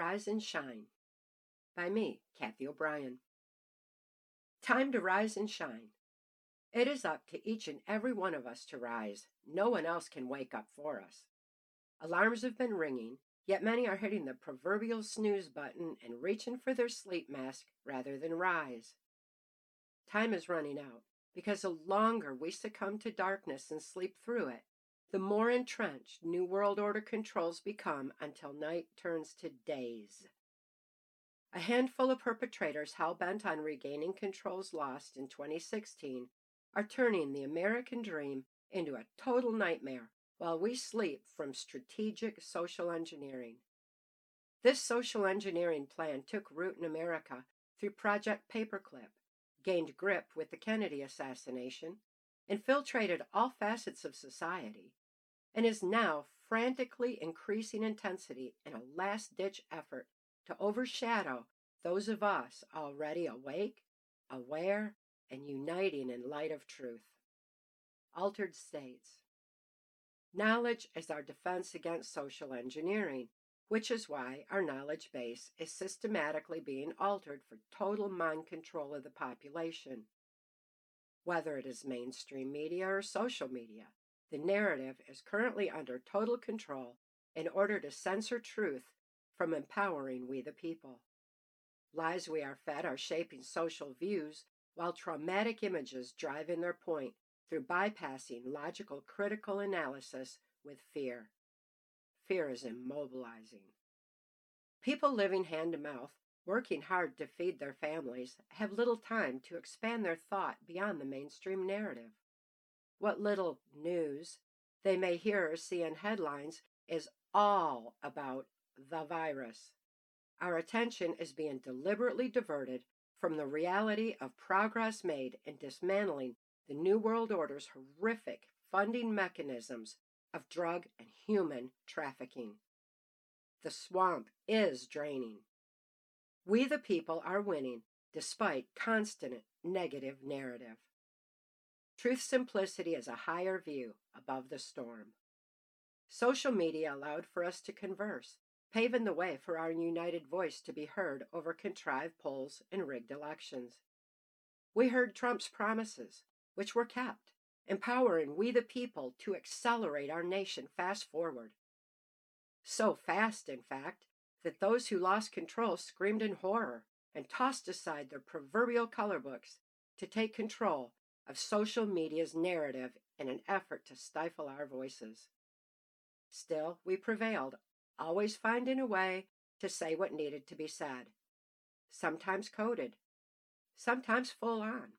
Rise and Shine by me, Cathy O'Brien. Time to rise and shine. It is up to each and every one of us to rise. No one else can wake up for us. Alarms have been ringing, yet many are hitting the proverbial snooze button and reaching for their sleep mask rather than rise. Time is running out because the longer we succumb to darkness and sleep through it, the more entrenched New World Order controls become until night turns to days. A handful of perpetrators hell bent on regaining controls lost in 2016 are turning the American dream into a total nightmare while we sleep from strategic social engineering. This social engineering plan took root in America through Project Paperclip, gained grip with the Kennedy assassination, infiltrated all facets of society, and is now frantically increasing intensity in a last ditch effort to overshadow those of us already awake, aware, and uniting in light of truth. Altered states. Knowledge is our defense against social engineering, which is why our knowledge base is systematically being altered for total mind control of the population. Whether it is mainstream media or social media, the narrative is currently under total control in order to censor truth from empowering we the people. Lies we are fed are shaping social views, while traumatic images drive in their point through bypassing logical critical analysis with fear. Fear is immobilizing. People living hand to mouth, working hard to feed their families, have little time to expand their thought beyond the mainstream narrative. What little news they may hear or see in headlines is all about the virus. Our attention is being deliberately diverted from the reality of progress made in dismantling the New World Order's horrific funding mechanisms of drug and human trafficking. The swamp is draining. We, the people, are winning despite constant negative narrative. Truth simplicity is a higher view above the storm. Social media allowed for us to converse, paving the way for our united voice to be heard over contrived polls and rigged elections. We heard Trump's promises, which were kept, empowering we the people to accelerate our nation fast forward. So fast, in fact, that those who lost control screamed in horror and tossed aside their proverbial color books to take control of social media's narrative in an effort to stifle our voices. Still, we prevailed always finding a way to say what needed to be said, sometimes coded, sometimes full on.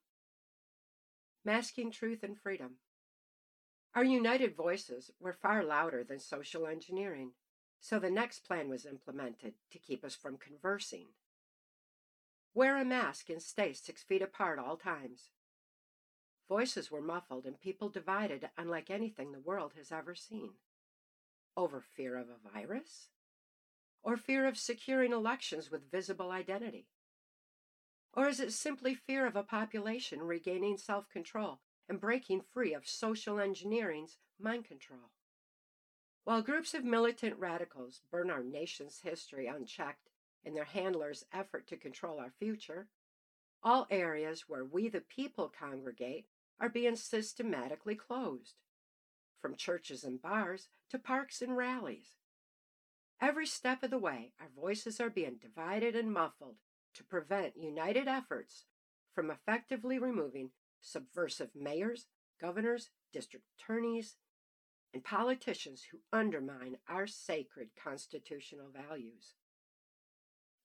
Masking truth and freedom. Our united voices were far louder than social engineering, so the next plan was implemented to keep us from conversing. Wear a mask and stay six feet apart all times. Voices were muffled and people divided unlike anything the world has ever seen. Over fear of a virus? Or fear of securing elections with visible identity? Or is it simply fear of a population regaining self control and breaking free of social engineering's mind control? While groups of militant radicals burn our nation's history unchecked in their handlers' effort to control our future, all areas where we the people congregate are being systematically closed from churches and bars to parks and rallies. Every step of the way, our voices are being divided and muffled to prevent united efforts from effectively removing subversive mayors, governors, district attorneys, and politicians who undermine our sacred constitutional values.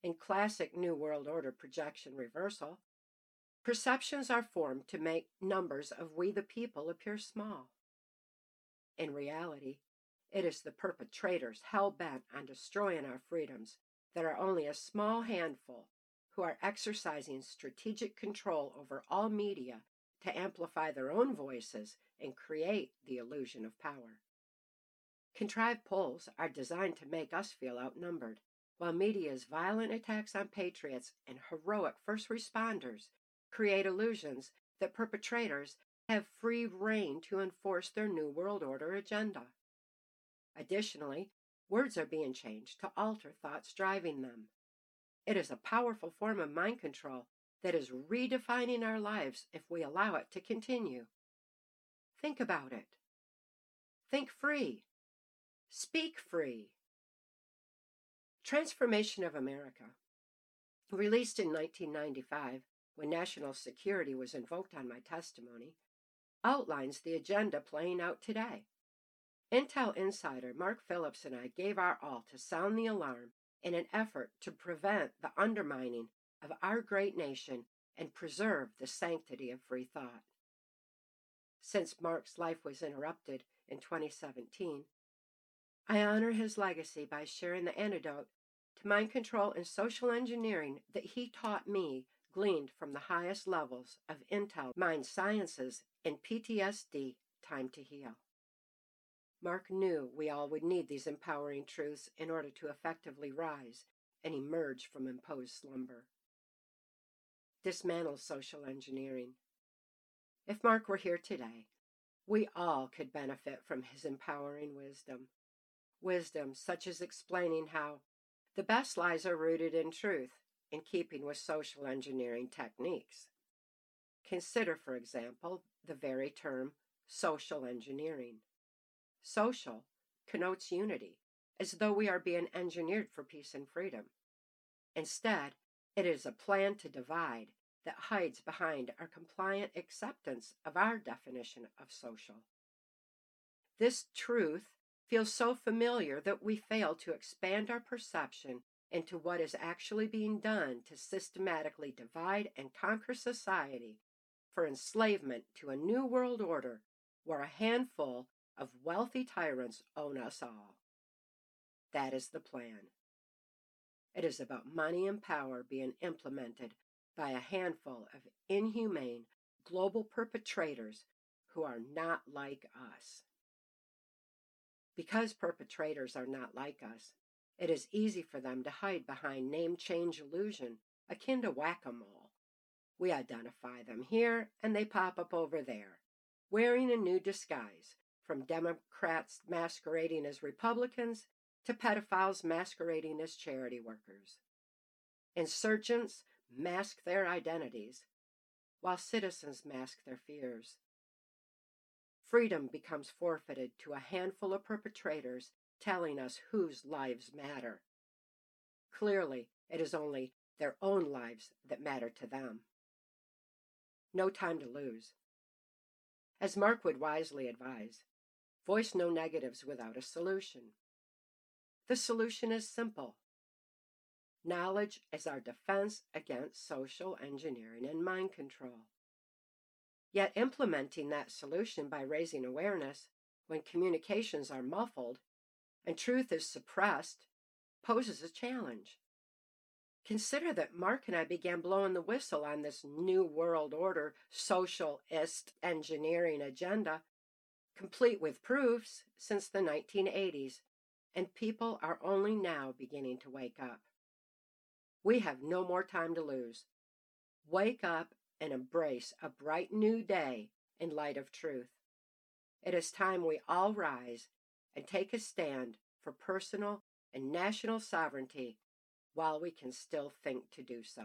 In classic New World Order projection reversal, perceptions are formed to make numbers of we the people appear small. In reality, it is the perpetrators hell bent on destroying our freedoms that are only a small handful who are exercising strategic control over all media to amplify their own voices and create the illusion of power. Contrived polls are designed to make us feel outnumbered, while media's violent attacks on patriots and heroic first responders create illusions that perpetrators have free rein to enforce their New World Order agenda. Additionally, Words are being changed to alter thoughts driving them. It is a powerful form of mind control that is redefining our lives if we allow it to continue. Think about it. Think free. Speak free. Trance Formation of America. Released in 1995, when national security was invoked on my testimony, outlines the agenda playing out today. Intel insider Mark Phillips and I gave our all to sound the alarm in an effort to prevent the undermining of our great nation and preserve the sanctity of free thought. Since Mark's life was interrupted in 2017, I honor his legacy by sharing the antidote to mind control and social engineering that he taught me gleaned from the highest levels of Intel Mind Sciences and PTSD Time to Heal. Mark knew we all would need these empowering truths in order to effectively rise and emerge from imposed slumber. Dismantle social engineering. If Mark were here today, we all could benefit from his empowering wisdom. Wisdom such as explaining how the best lies are rooted in truth, in keeping with social engineering techniques. Consider, for example, the very term social engineering. Social connotes unity, as though we are being engineered for peace and freedom. Instead, it is a plan to divide that hides behind our compliant acceptance of our definition of social. This truth feels so familiar that we fail to expand our perception into what is actually being done to systematically divide and conquer society for enslavement to a new world order where a handful of wealthy tyrants own us all. That is the plan. It is about money and power being implemented by a handful of inhumane global perpetrators who are not like us. Because perpetrators are not like us, it is easy for them to hide behind name change illusion akin to whack a mole. We identify them here and they pop up over there, wearing a new disguise from Democrats masquerading as Republicans to pedophiles masquerading as charity workers. Insurgents mask their identities, while citizens mask their fears. Freedom becomes forfeited to a handful of perpetrators telling us whose lives matter. Clearly, it is only their own lives that matter to them. No time to lose. As Mark would wisely advise, Voice no negatives without a solution. The solution is simple. Knowledge is our defense against social engineering and mind control. Yet implementing that solution by raising awareness when communications are muffled and truth is suppressed poses a challenge. Consider that Mark and I began blowing the whistle on this new world order socialist engineering agenda complete with proofs since the 1980s, and people are only now beginning to wake up. We have no more time to lose. Wake up and embrace a bright new day in light of truth. It is time we all rise and take a stand for personal and national sovereignty while we can still think to do so.